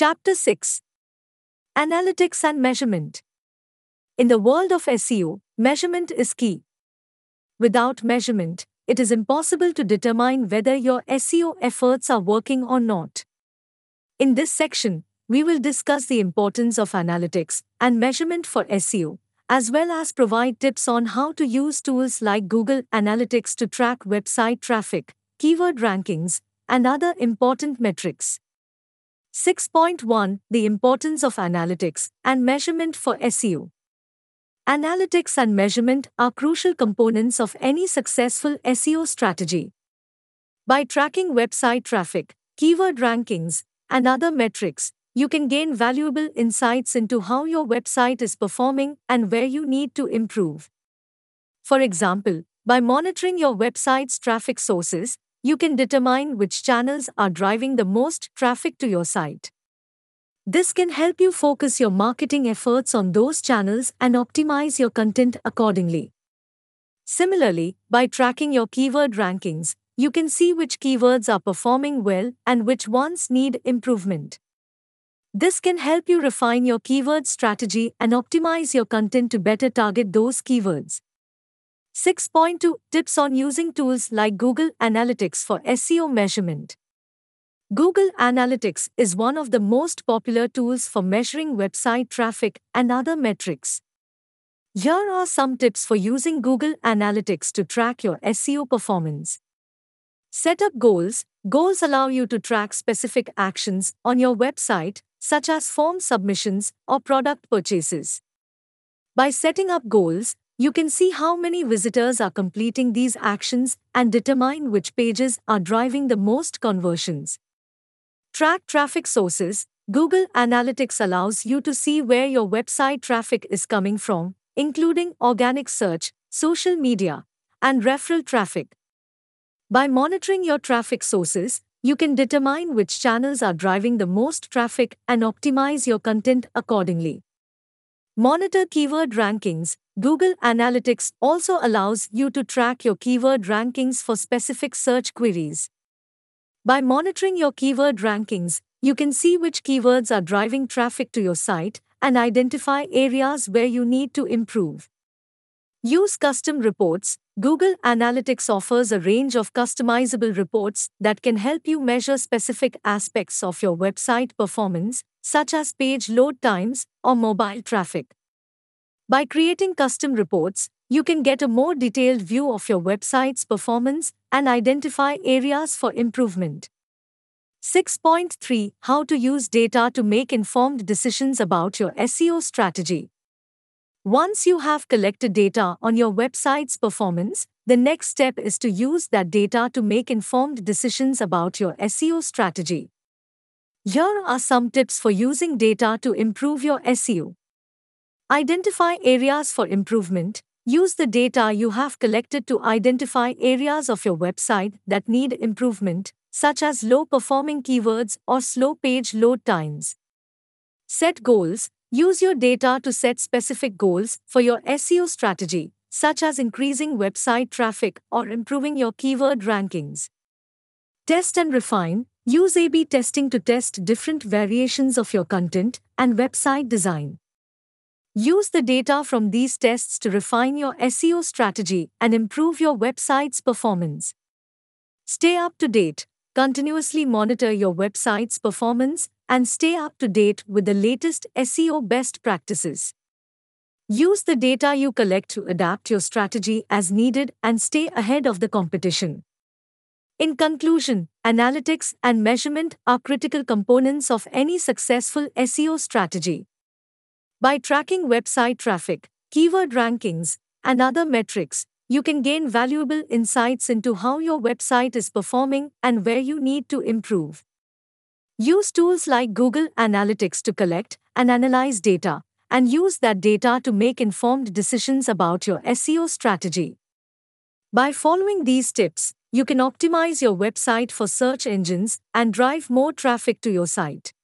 Chapter 6 Analytics and Measurement. In the world of SEO, measurement is key. Without measurement, it is impossible to determine whether your SEO efforts are working or not. In this section, we will discuss the importance of analytics and measurement for SEO, as well as provide tips on how to use tools like Google Analytics to track website traffic, keyword rankings, and other important metrics. 6.1 The importance of analytics and measurement for SEO. Analytics and measurement are crucial components of any successful SEO strategy. By tracking website traffic, keyword rankings, and other metrics, you can gain valuable insights into how your website is performing and where you need to improve. For example, by monitoring your website's traffic sources, you can determine which channels are driving the most traffic to your site. This can help you focus your marketing efforts on those channels and optimize your content accordingly. Similarly, by tracking your keyword rankings, you can see which keywords are performing well and which ones need improvement. This can help you refine your keyword strategy and optimize your content to better target those keywords. 6.2 Tips on using tools like Google Analytics for SEO measurement. Google Analytics is one of the most popular tools for measuring website traffic and other metrics. Here are some tips for using Google Analytics to track your SEO performance. Set up goals. Goals allow you to track specific actions on your website such as form submissions or product purchases. By setting up goals, you can see how many visitors are completing these actions and determine which pages are driving the most conversions. Track traffic sources. Google Analytics allows you to see where your website traffic is coming from, including organic search, social media, and referral traffic. By monitoring your traffic sources, you can determine which channels are driving the most traffic and optimize your content accordingly. Monitor keyword rankings. Google Analytics also allows you to track your keyword rankings for specific search queries. By monitoring your keyword rankings, you can see which keywords are driving traffic to your site and identify areas where you need to improve. Use custom reports. Google Analytics offers a range of customizable reports that can help you measure specific aspects of your website performance, such as page load times or mobile traffic. By creating custom reports, you can get a more detailed view of your website's performance and identify areas for improvement. 6.3 How to use data to make informed decisions about your SEO strategy. Once you have collected data on your website's performance, the next step is to use that data to make informed decisions about your SEO strategy. Here are some tips for using data to improve your SEO. Identify areas for improvement. Use the data you have collected to identify areas of your website that need improvement, such as low performing keywords or slow page load times. Set goals. Use your data to set specific goals for your SEO strategy, such as increasing website traffic or improving your keyword rankings. Test and refine. Use A B testing to test different variations of your content and website design. Use the data from these tests to refine your SEO strategy and improve your website's performance. Stay up to date. Continuously monitor your website's performance and stay up to date with the latest SEO best practices. Use the data you collect to adapt your strategy as needed and stay ahead of the competition. In conclusion, analytics and measurement are critical components of any successful SEO strategy. By tracking website traffic, keyword rankings, and other metrics, you can gain valuable insights into how your website is performing and where you need to improve. Use tools like Google Analytics to collect and analyze data, and use that data to make informed decisions about your SEO strategy. By following these tips, you can optimize your website for search engines and drive more traffic to your site.